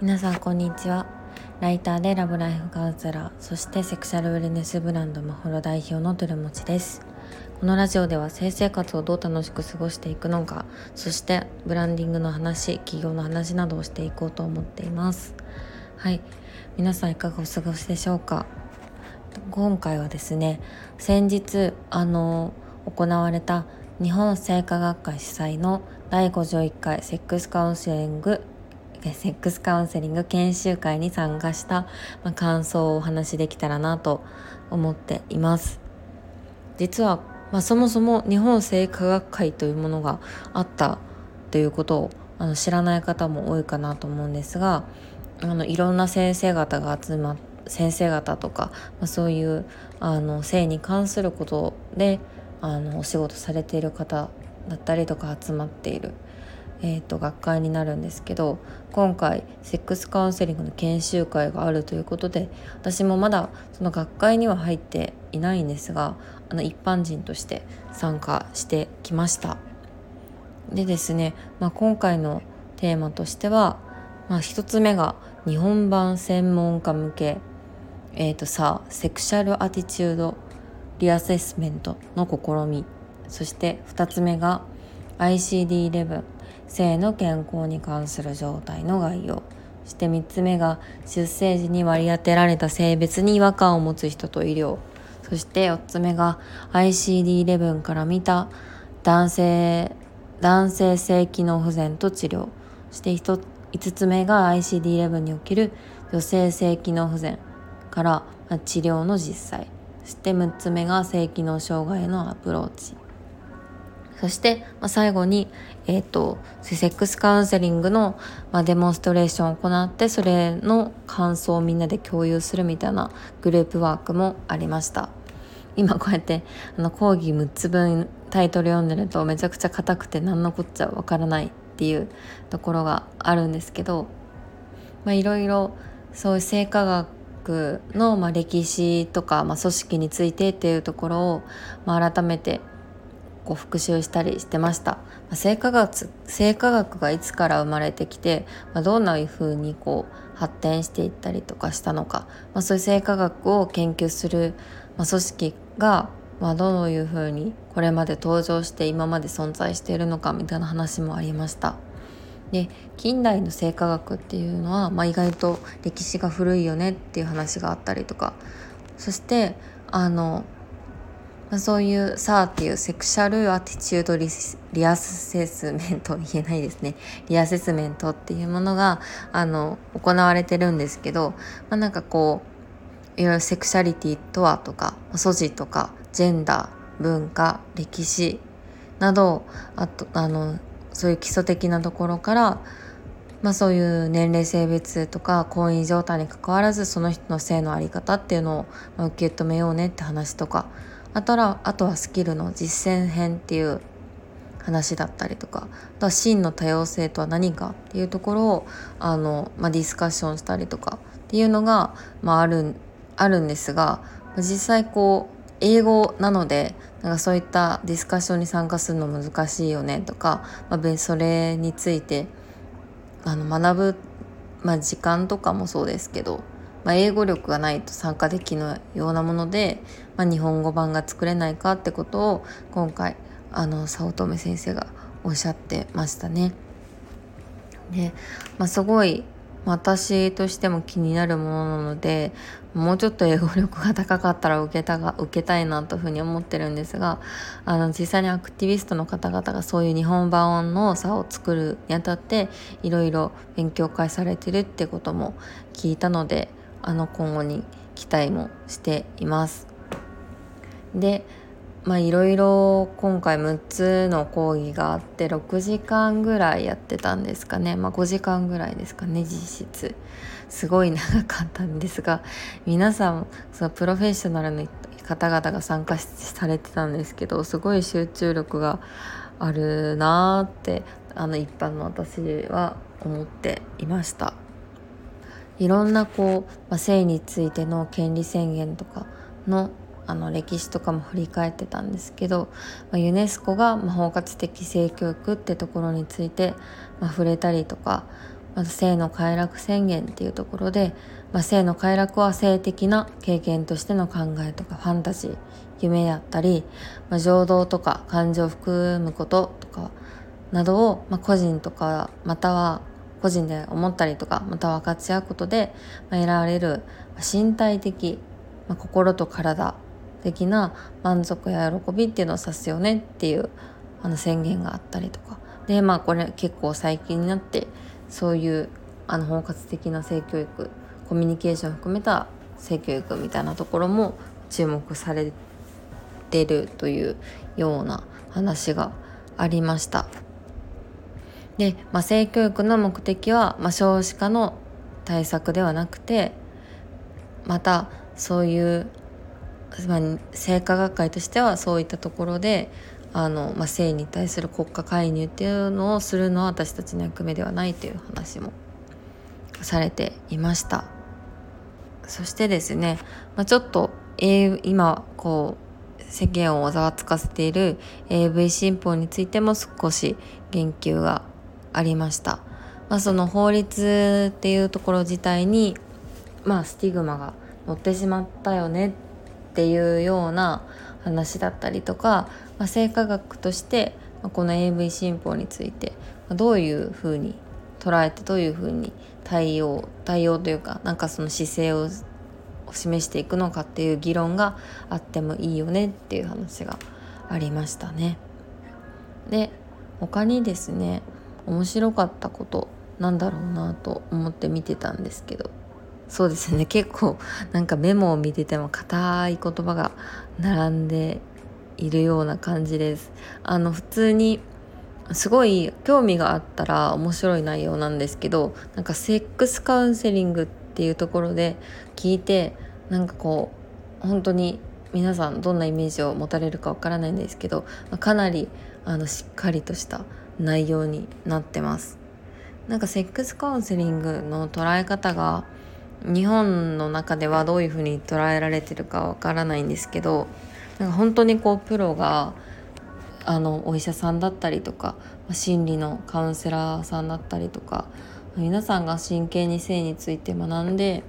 皆さんこんにちは。ライターでラブライフカウンセラーそしてセクシャルウェルネスブランドマホロ代表のトゥルモチです。このラジオでは性生活をどう楽しく過ごしていくのかそしてブランディングの話企業の話などをしていこうと思っています。はい。皆さんいかがお過ごしでしょうか？今回はですね先日あの行われた日本聖火学会主催の第51回セックスカウンセリングセックスカウンセリング研修会に参加した、まあ、感想をお話しできたらなと思っています。実は、まあ、そもそも日本性科学会というものがあったということをあの知らない方も多いかなと思うんですがあのいろんな先生方が集まっ先生方とか、まあ、そういうあの性に関することであのお仕事されている方だったりとか集まっているえーと、学会になるんですけど今回セックスカウンセリングの研修会があるということで私もまだその学会には入っていないんですがあの一般人として参加してきました。でですね、まあ、今回のテーマとしては、まあ、1つ目が日本版専門家向けえーとさセクシャルアティチュードリアセスメントの試み。そして2つ目が ICD-11 性の健康に関する状態の概要。そして3つ目が出生時に割り当てられた性別に違和感を持つ人と医療。そして4つ目が ICD-11 から見た男性男性性機能不全と治療。そして5つ目が ICD-11 における女性性機能不全から治療の実際。そして6つ目が性機能障害のアプローチそして、まあ、最後に、えっ、ー、と、セックスカウンセリングの、まあ、デモンストレーションを行って、それの感想をみんなで共有するみたいなグループワークもありました。今こうやってあの講義6つ分タイトル読んでるとめちゃくちゃ硬くて何のこっちゃわからないっていうところがあるんですけど、まあ、いろいろそういう生化学のまあ歴史とか、まあ、組織についてっていうところを、まあ、改めてこう復習したりしてました。ま生化学生化学がいつから生まれてきて、まあ、どんなふうにこう発展していったりとかしたのか、まあ、そういう生化学を研究する、まあ、組織が、まあ、どういうふうにこれまで登場して今まで存在しているのかみたいな話もありました。で近代の生化学っていうのは、まあ、意外と歴史が古いよねっていう話があったりとか。そしてあのまあ、そういうさあっていうセクシャルアティチュードリリアセスメント言えないですね。リアセスメントっていうものがあの行われてるんですけど、まあ、なんかこういろいろセクシャリティとはとか素地とかジェンダー文化歴史などあとあのそういう基礎的なところからまあ、そういう年齢性別とか婚姻状態にかかわらずその人の性の在り方っていうのを受け止めようねって話とかあとはあとはスキルの実践編っていう話だったりとかあとは真の多様性とは何かっていうところをあの、まあ、ディスカッションしたりとかっていうのが、まあ、あるあるんですが実際こう英語なのでなんかそういったディスカッションに参加するの難しいよねとか、まあ、それについてあの学ぶ、まあ、時間とかもそうですけどまあ、英語力がないと参加できないようなもので、まあ、日本語版が作れないかってことを今回あの早乙女先生がおっしゃってましたね。で、まあ、すごい私としても気になるものなのでもうちょっと英語力が高かったら受けたが受けたいなというふうに思ってるんですがあの実際にアクティビストの方々がそういう日本版の差を作るにあたっていろいろ勉強会されてるってことも聞いたのであの今後に期待もしています。でまあいろいろ今回6つの講義があって6時間ぐらいやってたんですかねまあ5時間ぐらいですかね実質すごい長かったんですが皆さんそのプロフェッショナルの方々が参加されてたんですけどすごい集中力があるなーってあの一般の私は思っていました。いろんなこう、まあ、性についての権利宣言とかのあの歴史とかも振り返ってたんですけど、まあ、ユネスコが、包括的性教育ってところについて、まあ、触れたりとかまず性の快楽宣言っていうところで、まあ、性の快楽は性的な経験としての考えとかファンタジー夢やったり、まあ、情動とか感情を含むこととかなどを、まあ、個人とかまたは個人で思ったりとかまた分かち合うことで、まあ、得られる身体的、まあ、心と体的な満足や喜びっていうのを指すよねっていうあの宣言があったりとかでまあこれ結構最近になってそういうあの包括的な性教育コミュニケーションを含めた性教育みたいなところも注目されてるというような話がありました。で、まあ、性教育の目的は、まあ、少子化の対策ではなくてまたそういう、まあ、性科学会としてはそういったところであの、まあ、性に対する国家介入っていうのをするのは私たちの役目ではないという話もされていましたそしてですね、まあ、ちょっと、A、今こう世間をざわつかせている AV 新法についても少し言及がありました。まあ、その法律っていうところ自体に、まあ、スティグマが乗ってしまったよねっていうような話だったりとか、まあ、性科学としてこの AV 新法についてどういうふうに捉えてどういうふうに対応対応というかなんかその姿勢を示していくのかっていう議論があってもいいよねっていう話がありましたね。で他にですね面白かったことなんだろうなと思って見てたんですけどそうですね。結構なんかメモを見てても硬い言葉が並んでいるような感じです。あの普通にすごい興味があったら面白い内容なんですけどなんかセックスカウンセリングっていうところで聞いてなんかこう本当に皆さんどんなイメージを持たれるかわからないんですけどかなりあのしっかりとした内容になってます。なんかセックスカウンセリングの捉え方が日本の中ではどういうふうに捉えられてるかわからないんですけどなんか本当にこうプロがあのお医者さんだったりとか心理のカウンセラーさんだったりとか皆さんが真剣に性について学んで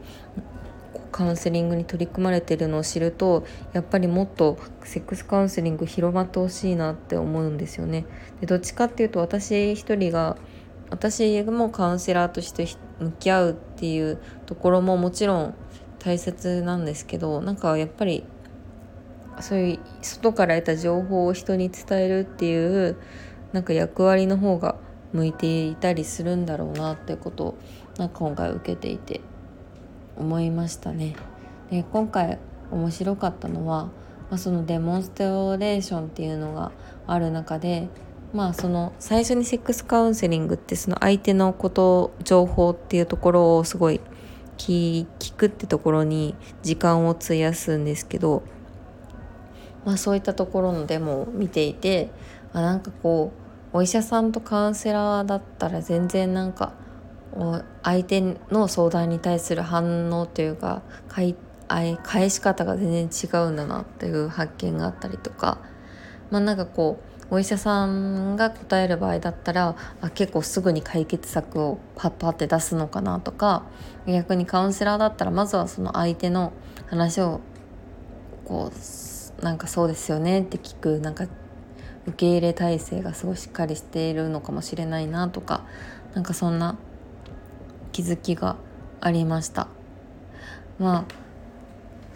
カウンセリングに取り組まれてるのを知るとやっぱりもっとセックスカウンセリング広まってほしいなって思うんですよね。でどっちかっていうと私一人が私もカウンセラーとして向き合うっていうところももちろん大切なんですけどなんかやっぱりそういう外から得た情報を人に伝えるっていうなんか役割の方が向いていたりするんだろうなってことをなんか今回受けていて思いましたね。で今回面白かったのは、まあ、そのデモンストレーションっていうのがある中でまあその最初にセックスカウンセリングってその相手のこと情報っていうところをすごい聞くってところに時間を費やすんですけど、まあ、そういったところのデモを見ていてあなんかこうお医者さんとカウンセラーだったら全然なんか相手の相談に対する反応というか返し方が全然違うんだなっていう発見があったりとかまあなんかこうお医者さんが答える場合だったらあ結構すぐに解決策をパッパって出すのかなとか逆にカウンセラーだったらまずはその相手の話をこうなんかそうですよねって聞くなんか受け入れ体制がすごいしっかりしているのかもしれないなとかなんかそんな気づきがありました。まあ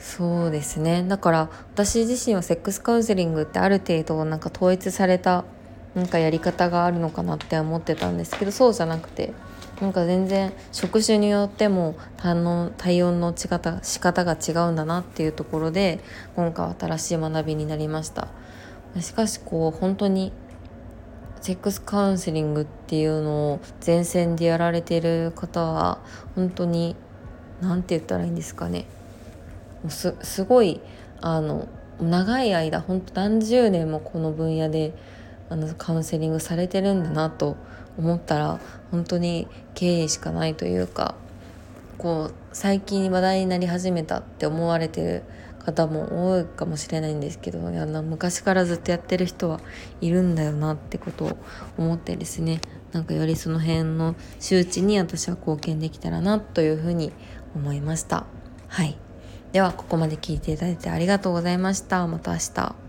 そうですね。だから私自身はセックスカウンセリングってある程度なんか統一されたなんかやり方があるのかなって思ってたんですけどそうじゃなくてなんか全然職種によっても対応の仕方仕方が違うんだなっていうところで今回新しい学びになりました。しかしこう本当にセックスカウンセリングっていうのを前線でやられてる方は本当に何て言ったらいいんですかね。すすごいあの長い間本当何十年もこの分野であのカウンセリングされてるんだなと思ったら本当に敬意しかないというかこう最近話題になり始めたって思われてる方も多いかもしれないんですけどあの昔からずっとやってる人はいるんだよなってことを思ってですねなんかよりその辺の周知に私は貢献できたらなというふうに思いました。はいではここまで聞いていただいてありがとうございました。また明日。